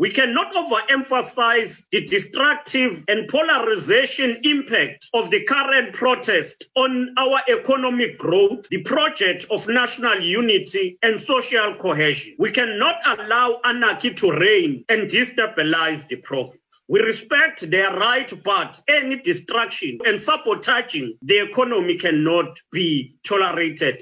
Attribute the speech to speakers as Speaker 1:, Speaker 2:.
Speaker 1: We cannot overemphasize the destructive and polarization impact of the current protest on our economic growth, the project of national unity and social cohesion. We cannot allow anarchy to reign and destabilize the province. We respect their right, but any destruction and sabotaging the economy cannot be tolerated